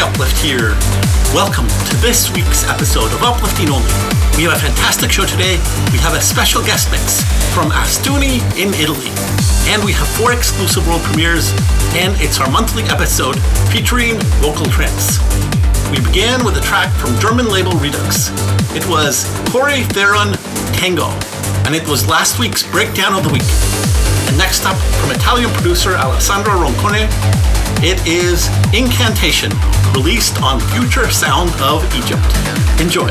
Uplift here. Welcome to this week's episode of Uplifting Only. We have a fantastic show today. We have a special guest mix from Astuni in Italy. And we have four exclusive world premieres, and it's our monthly episode featuring vocal trance. We began with a track from German label Redux. It was Corey Theron Tango, and it was last week's breakdown of the week. Next up, from Italian producer Alessandro Roncone, it is Incantation, released on Future Sound of Egypt. Enjoy.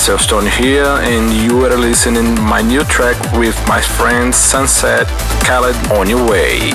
Stone here, and you are listening my new track with my friend Sunset Khaled on your way.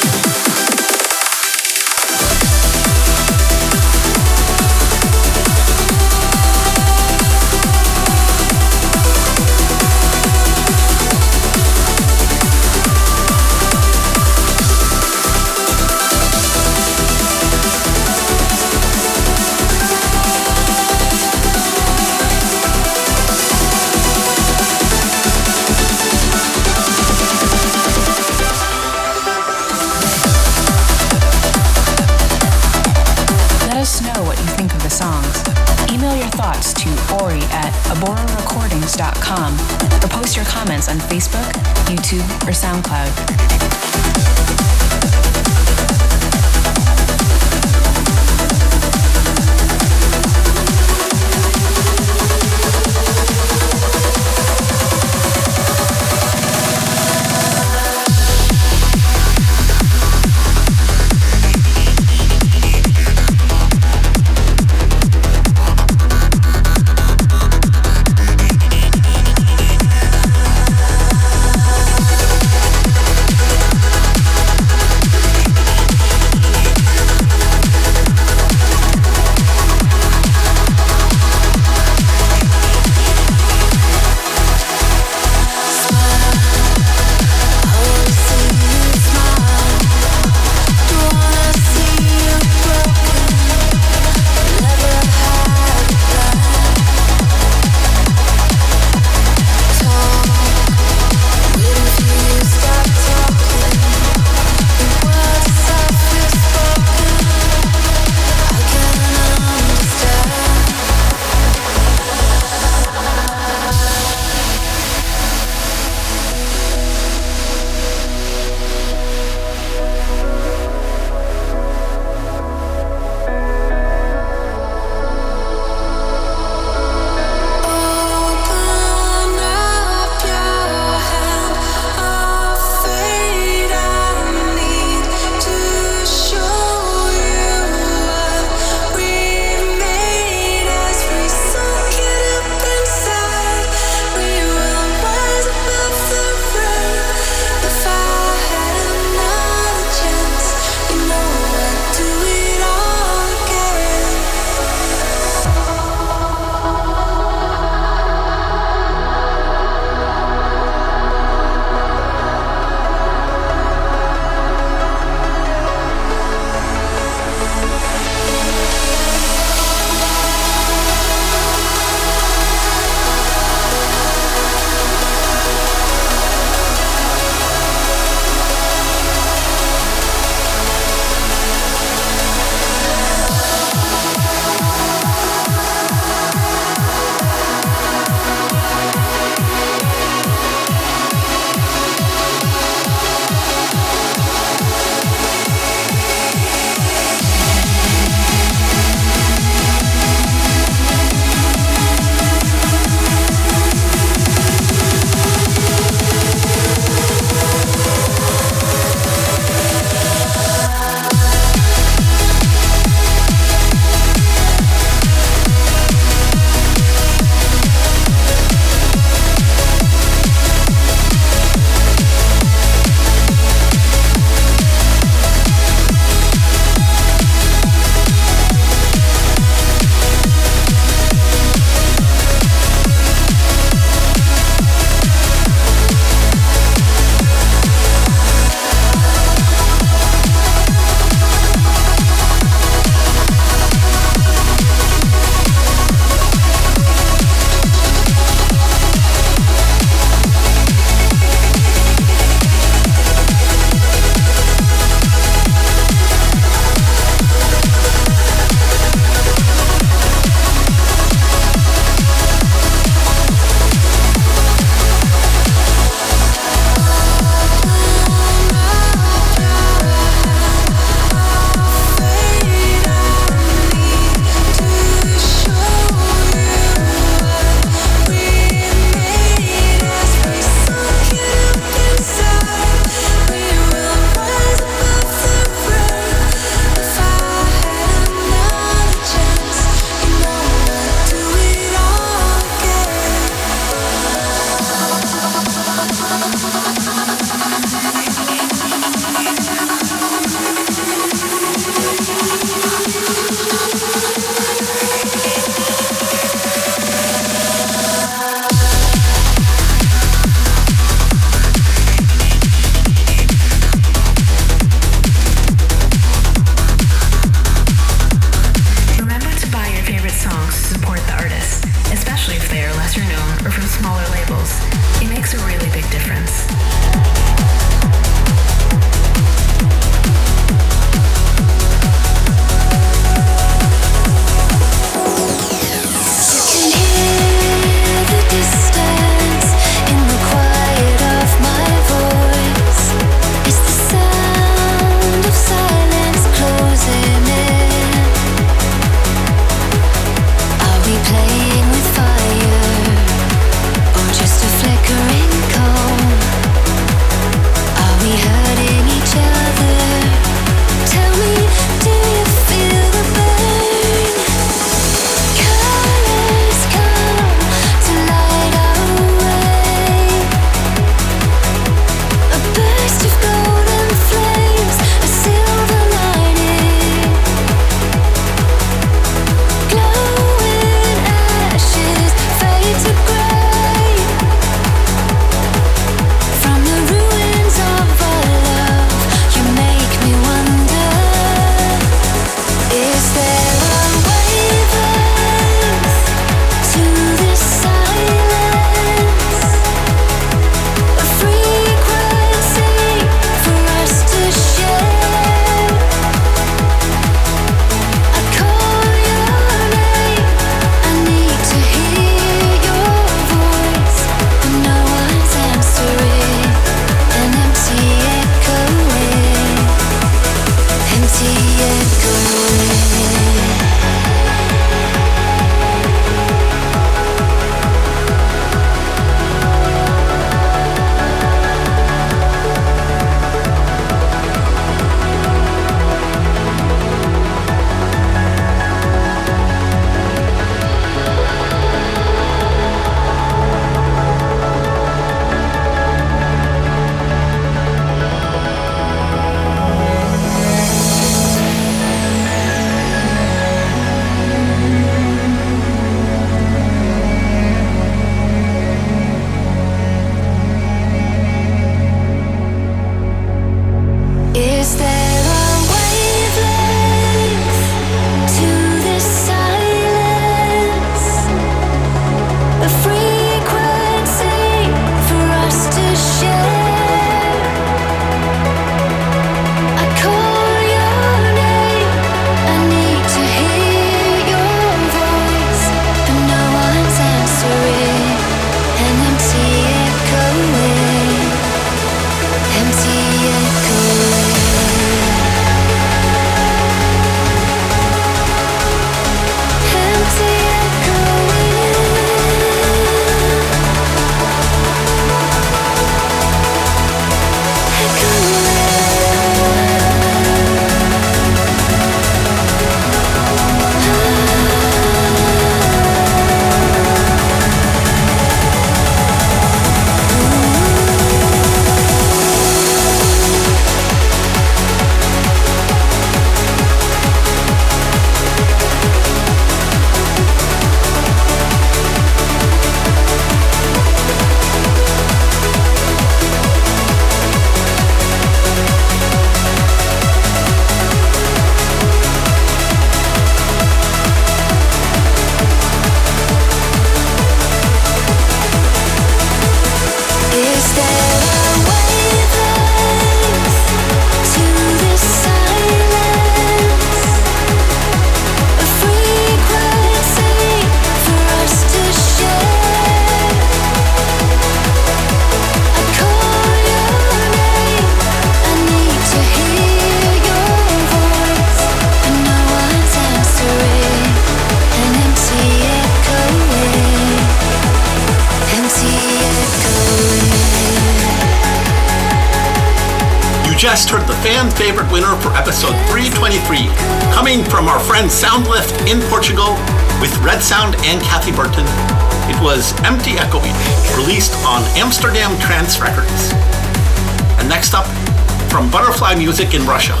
From Butterfly Music in Russia,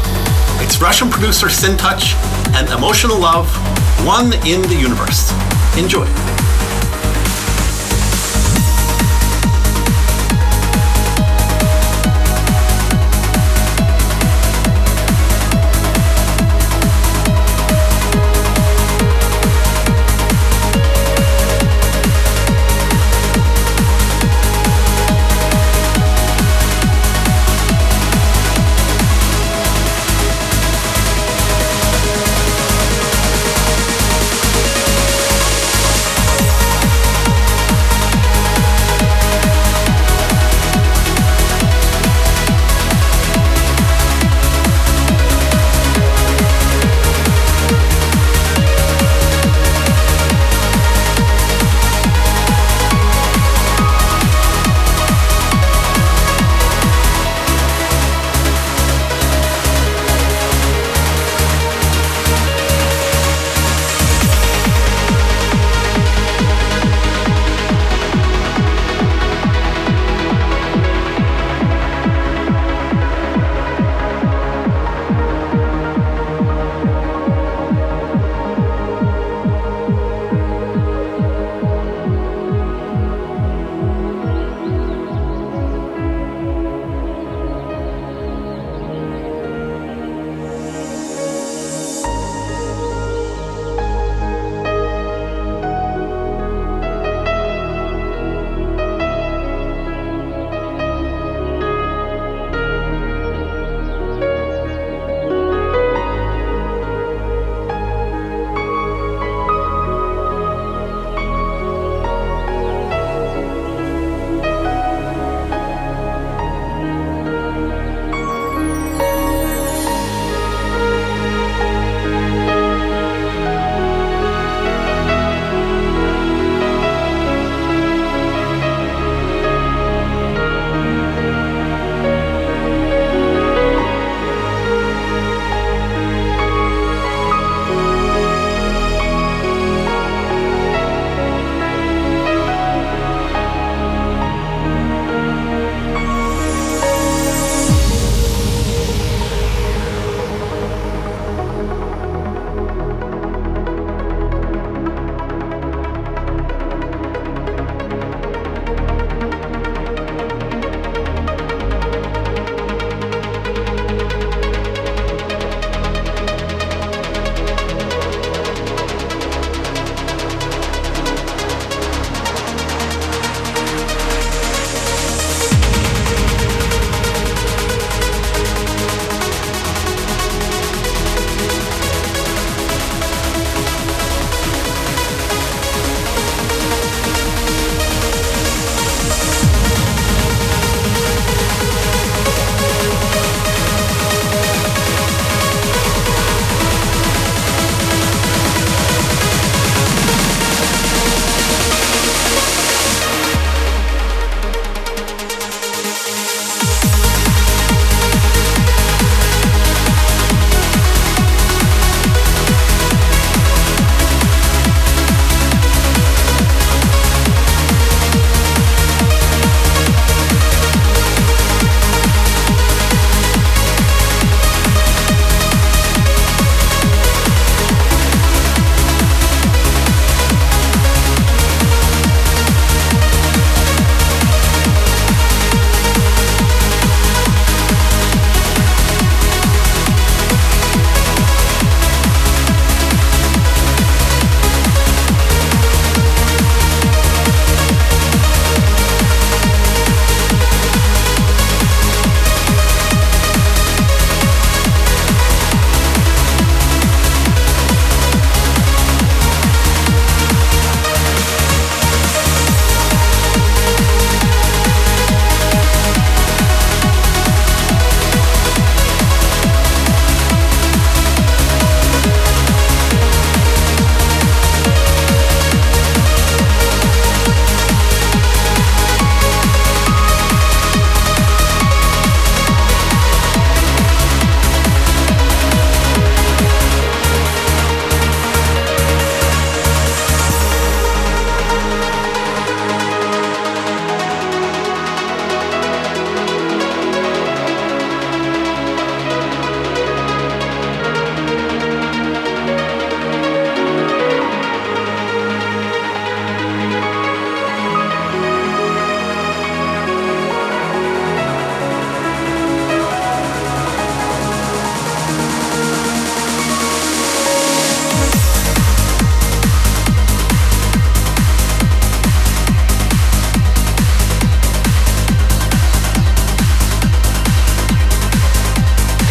it's Russian producer Sintouch and Emotional Love, One in the Universe. Enjoy.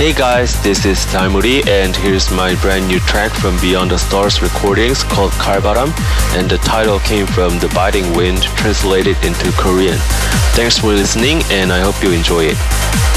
Hey guys, this is Daimuri and here's my brand new track from Beyond the Stars recordings called Karbaram and the title came from The Biting Wind translated into Korean. Thanks for listening and I hope you enjoy it.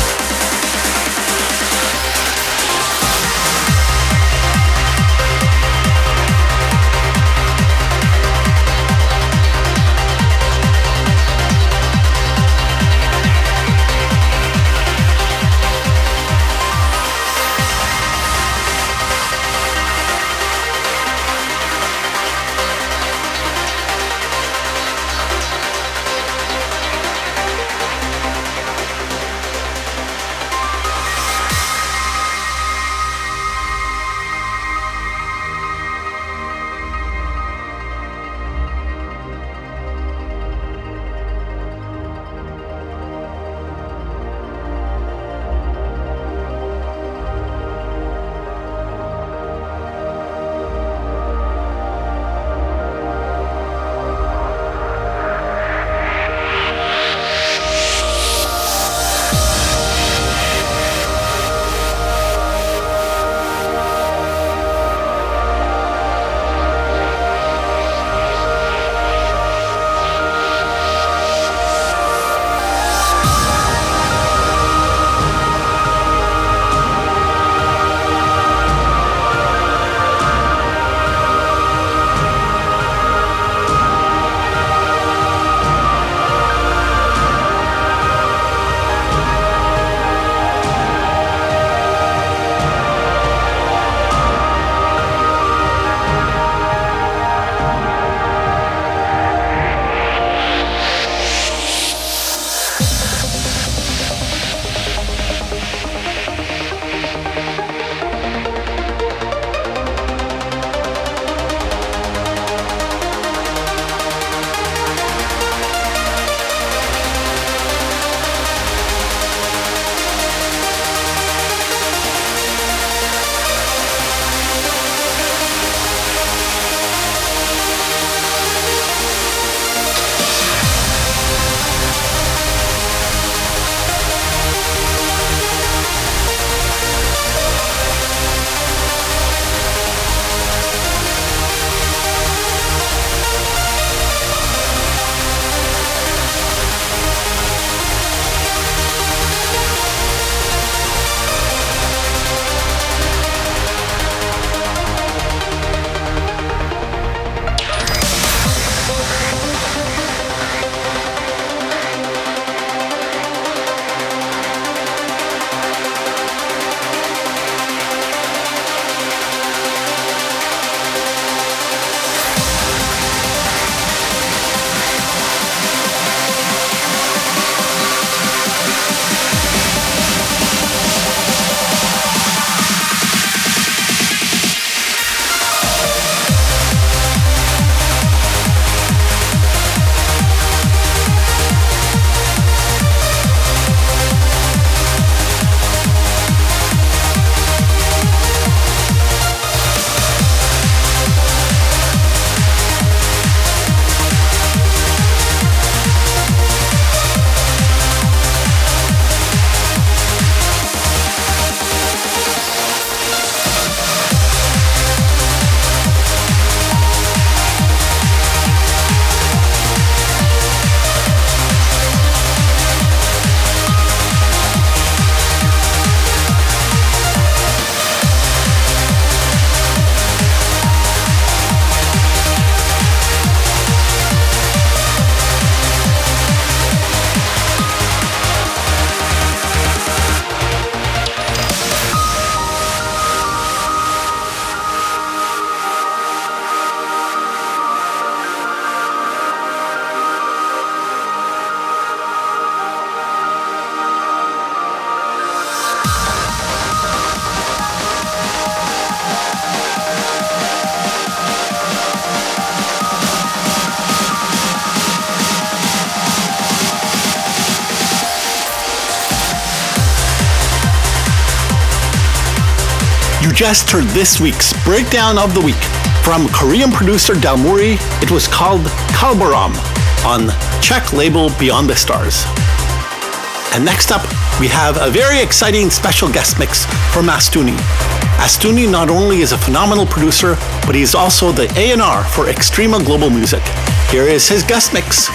Just heard this week's breakdown of the week from Korean producer Daimuri. It was called Kalbaram on Czech label Beyond the Stars. And next up, we have a very exciting special guest mix from Astuni. Astuni not only is a phenomenal producer, but he is also the A&R for Extrema Global Music. Here is his guest mix.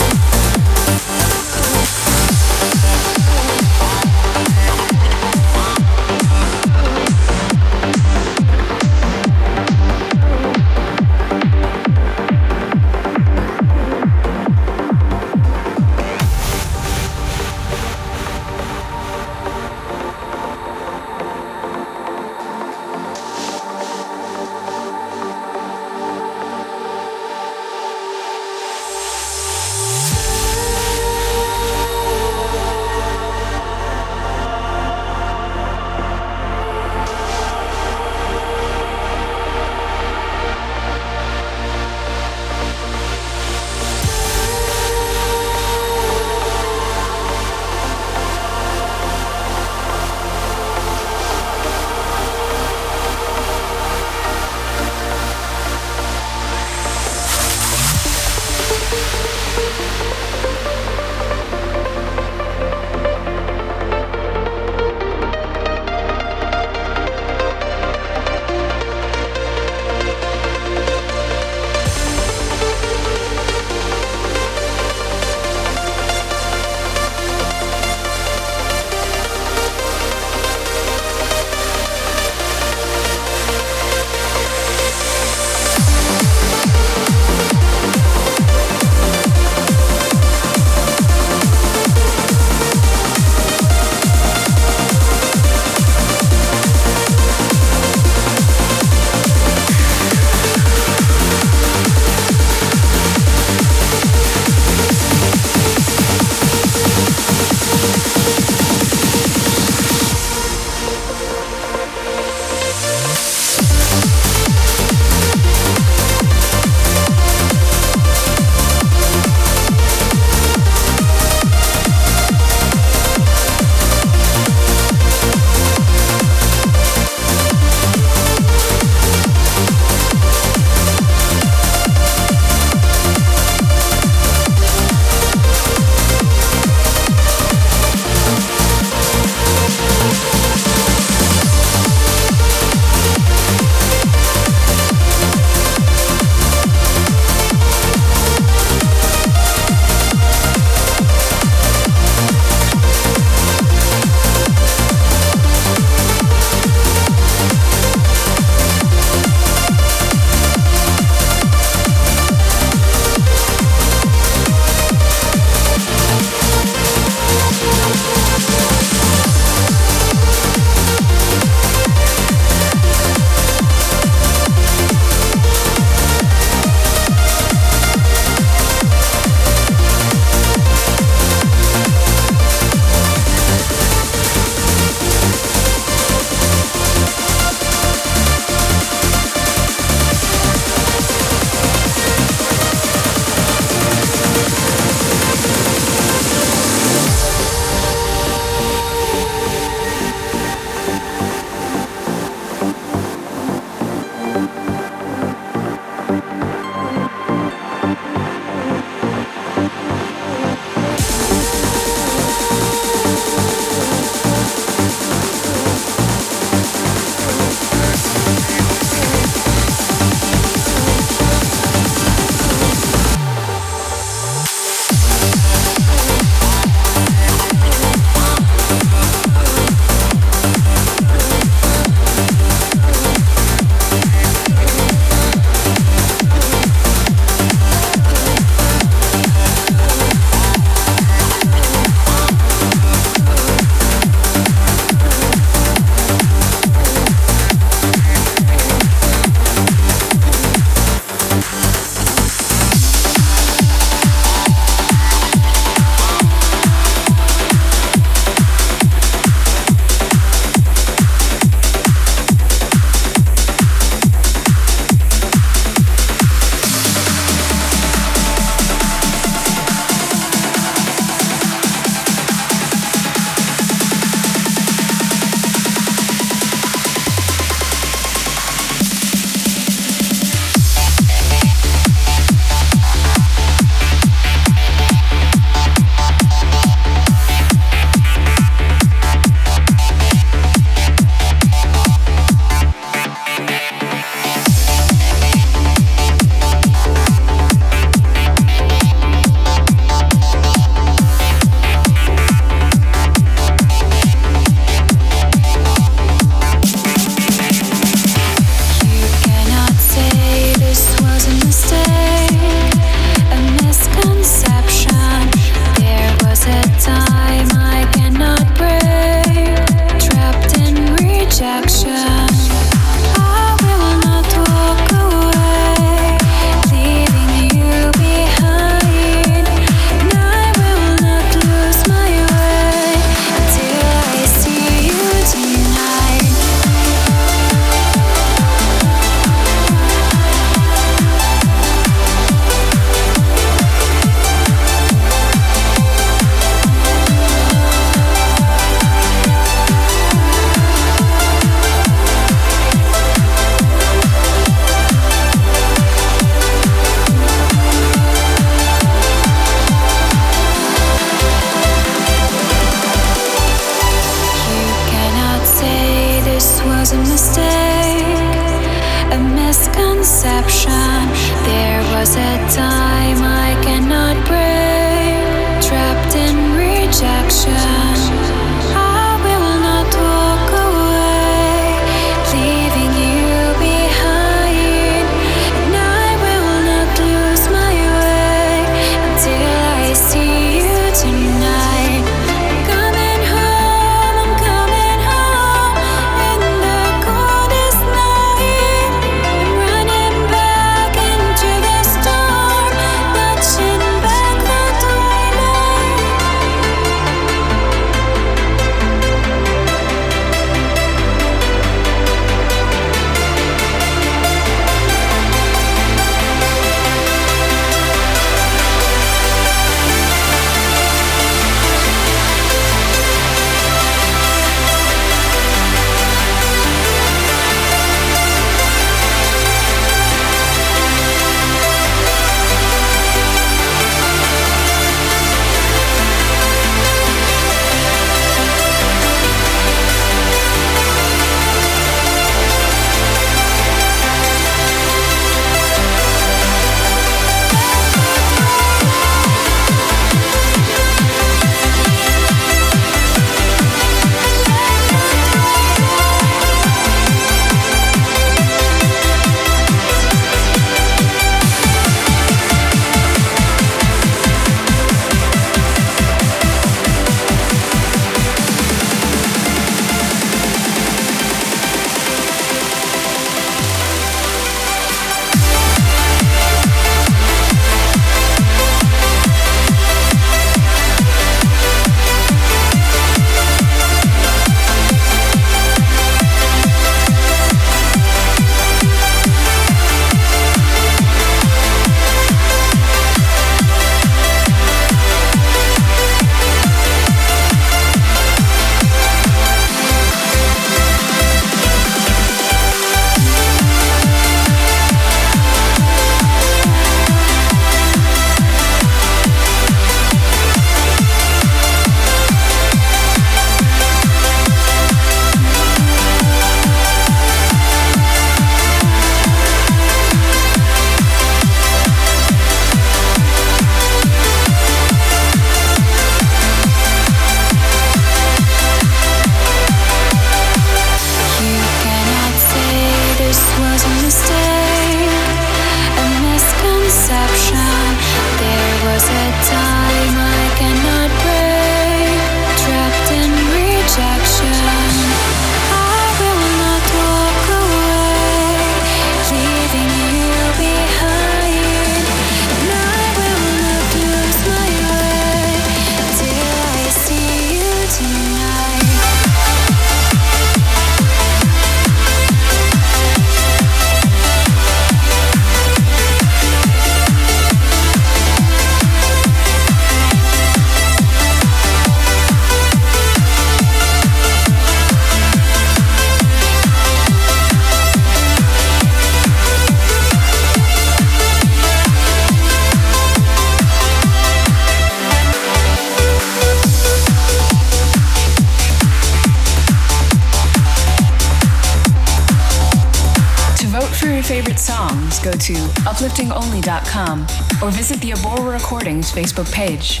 upliftingonly.com or visit the Abora Recordings Facebook page.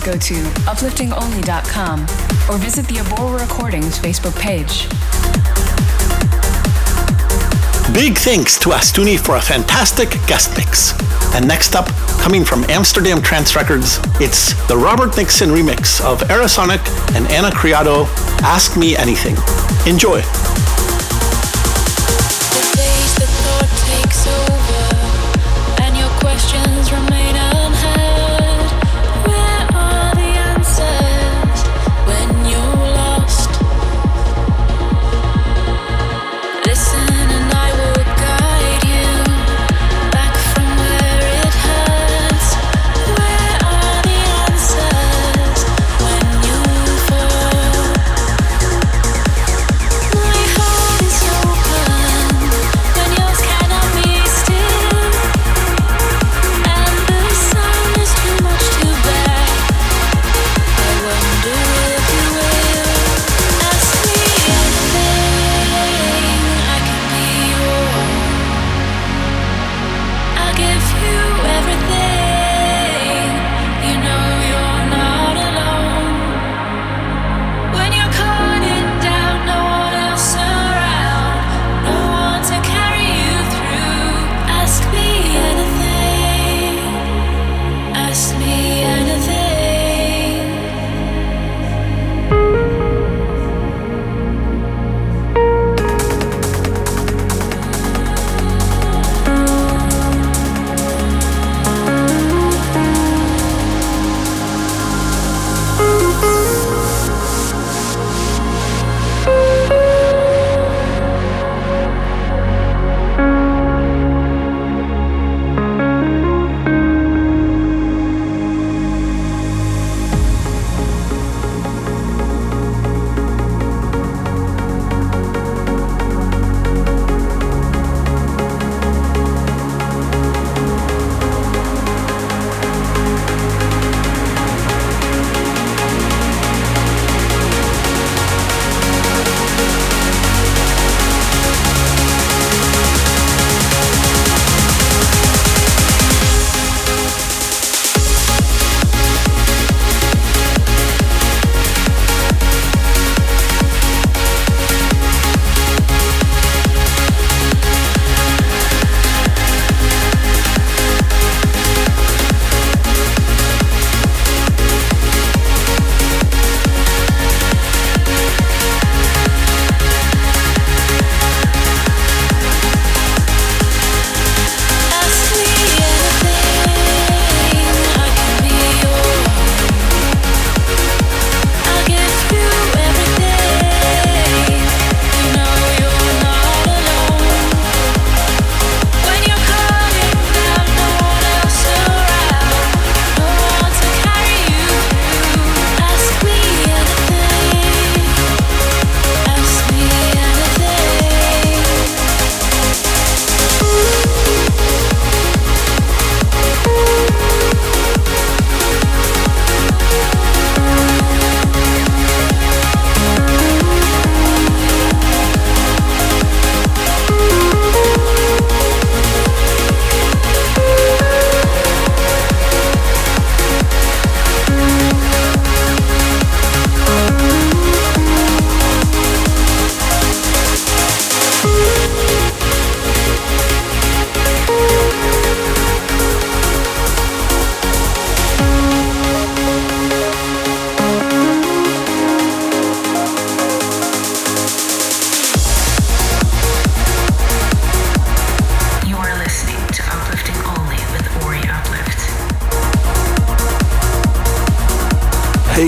Songs, go to upliftingonly.com or visit the Abora Recordings Facebook page. Big thanks to Astuni for a fantastic guest mix. And next up, coming from Amsterdam Trance Records, it's the Robert Nixon remix of Aerosonic and Ana Criado, Ask Me Anything. Enjoy.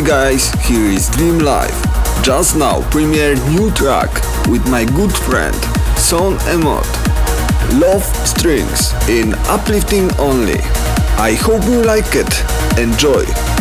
Guys, here is Dream Life. Just now premiere new track with my good friend Son Emot. Love Strings in uplifting only. I hope you like it. Enjoy.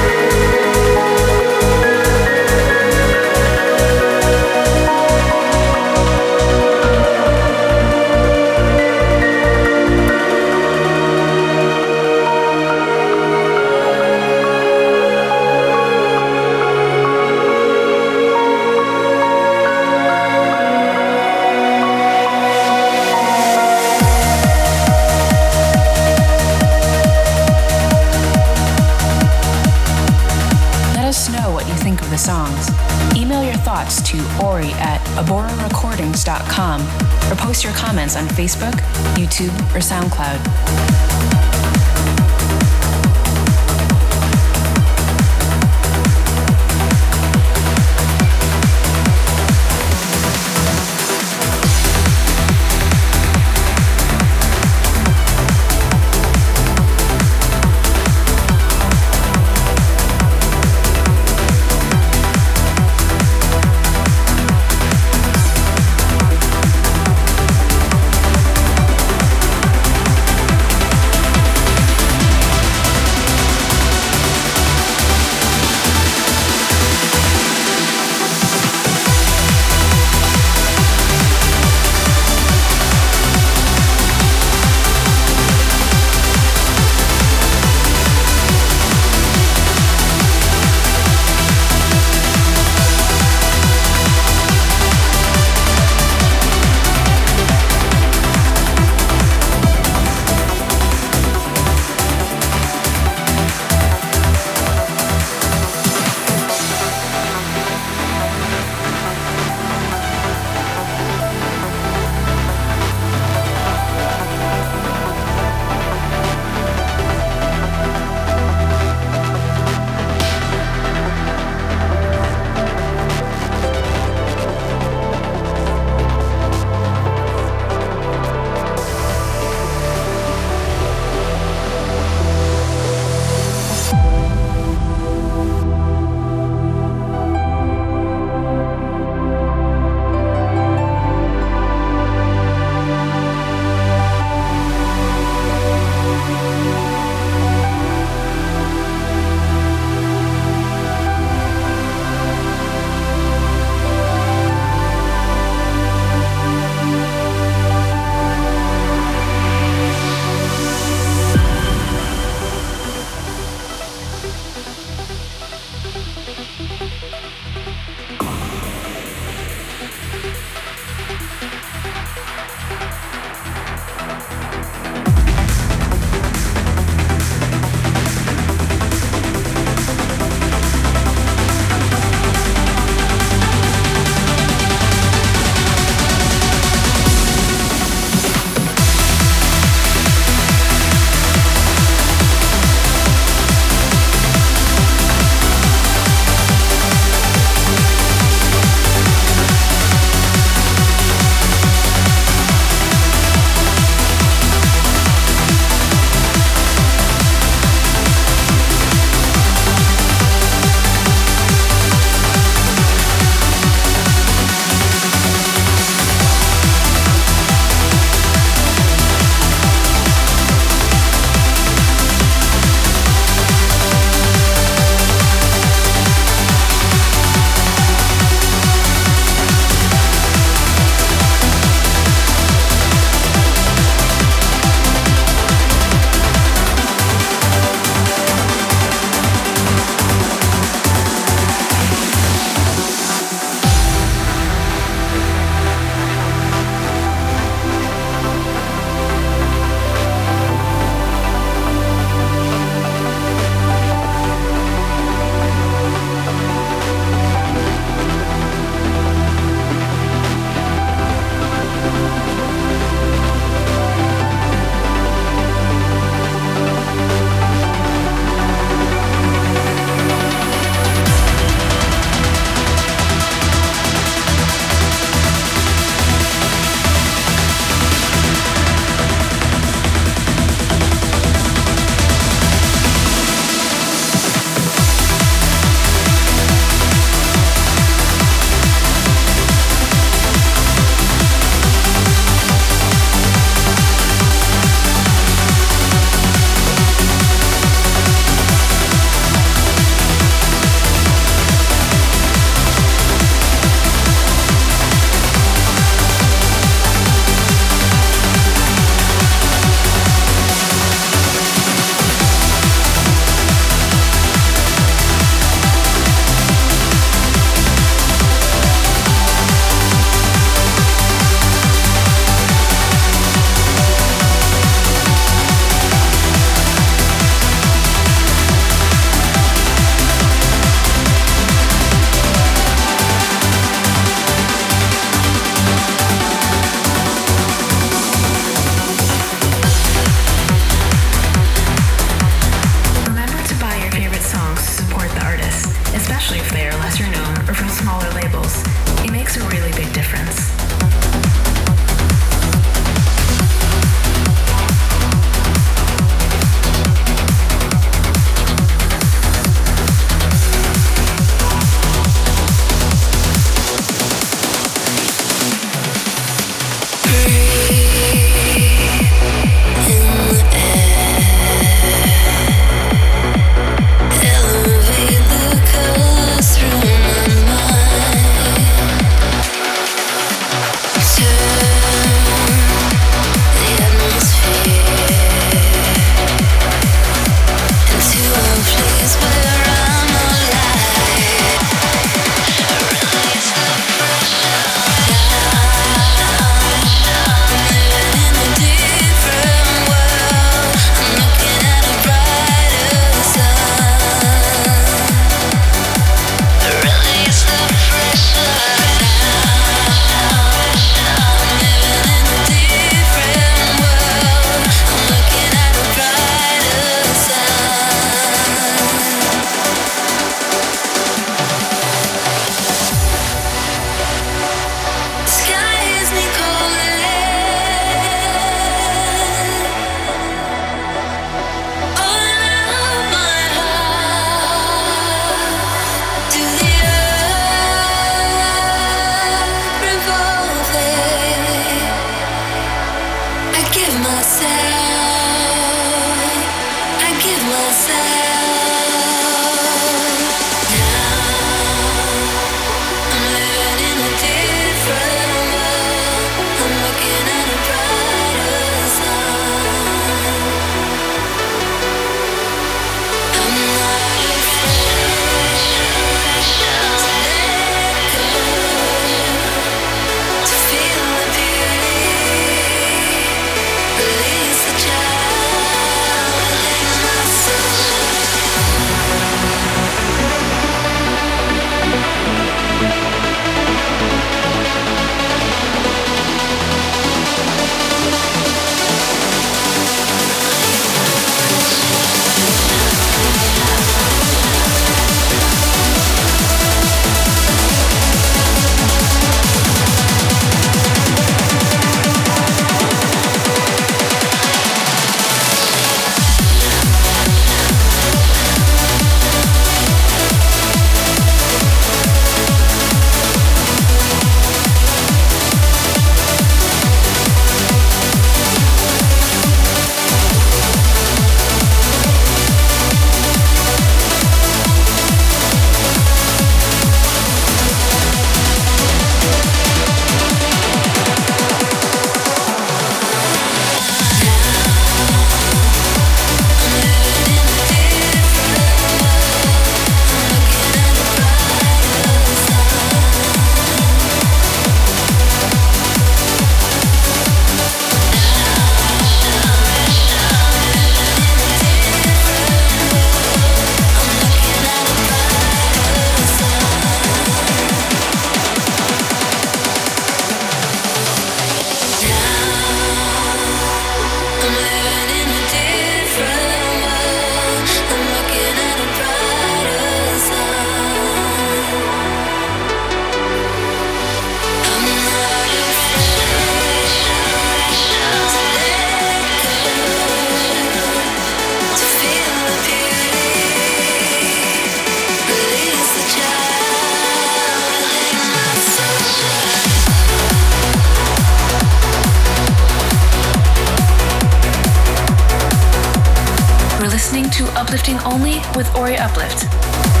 With Ori Uplift.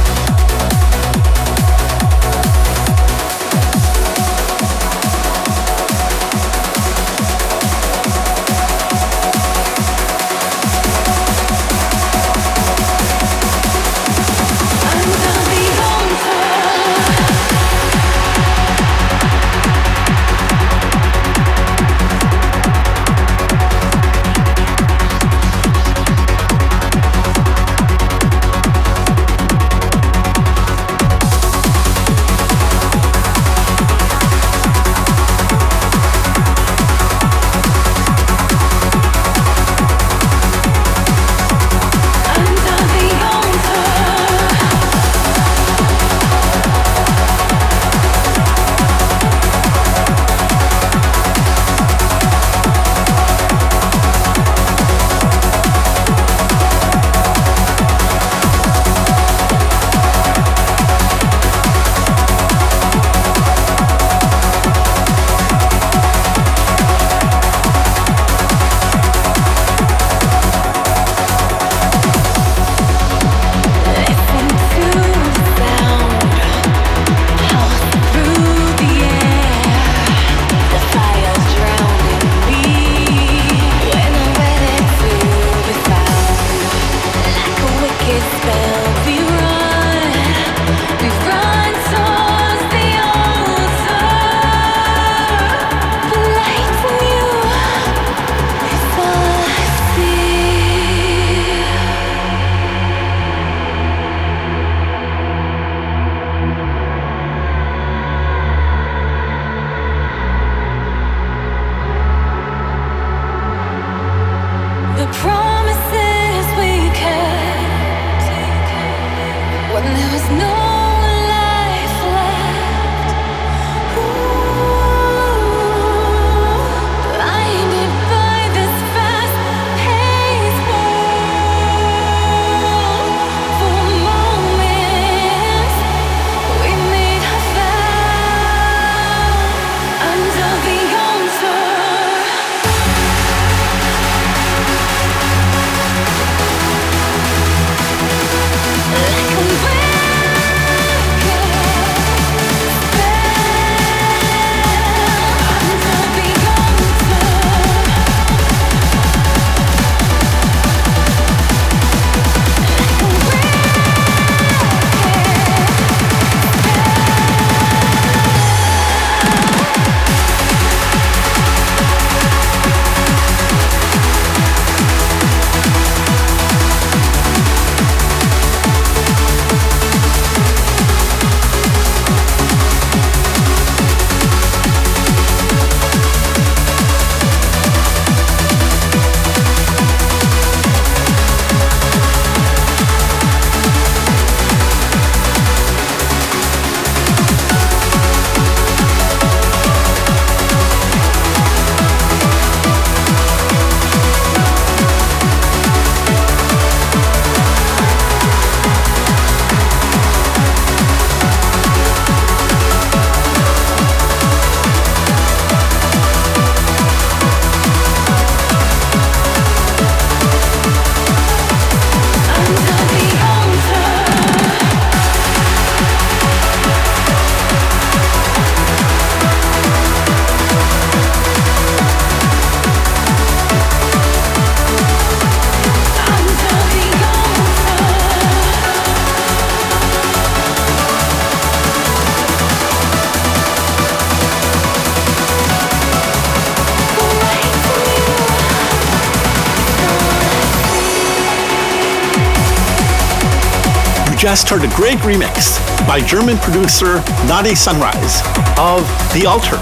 Just heard a great remix by German producer Nadi Sunrise of The Altar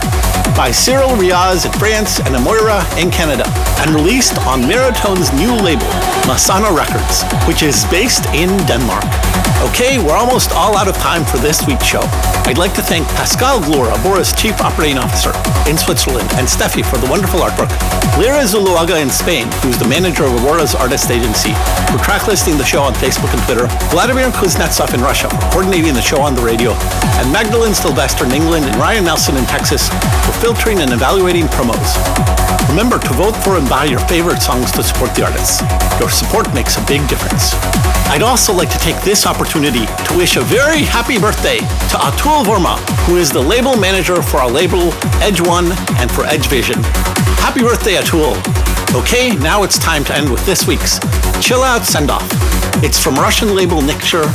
by Cyril Ryaz in France and Amoira in Canada and released on Maratone's new label, Masana Records, which is based in Denmark. Okay, we're almost all out of time for this week's show. I'd like to thank Pascal Glor, Abora's Chief Operating Officer in Switzerland, and Steffi for the wonderful artwork. Lira Zuluaga in Spain, who's the manager of Abora's artist agency, for track listing the show on Facebook and Twitter. Vladimir Kuznetsov in Russia for coordinating the show on the radio. And Magdalene Sylvester in England and Ryan Nelson in Texas for filtering and evaluating promos. Remember to vote for and buy your favorite songs to support the artists. Your support makes a big difference. I'd also like to take this opportunity to wish a very happy birthday to Atul Verma, who is the label manager for our label Edge One and for Edge Vision. Happy birthday, Atul! Okay, now it's time to end with this week's Chill Out Send Off. It's from Russian label Nixure,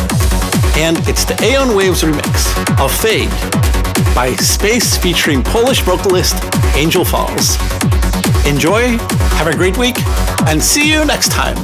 and it's the Aeon Waves remix of Fade by Space featuring Polish vocalist Angel Falls. Enjoy, have a great week, and see you next time.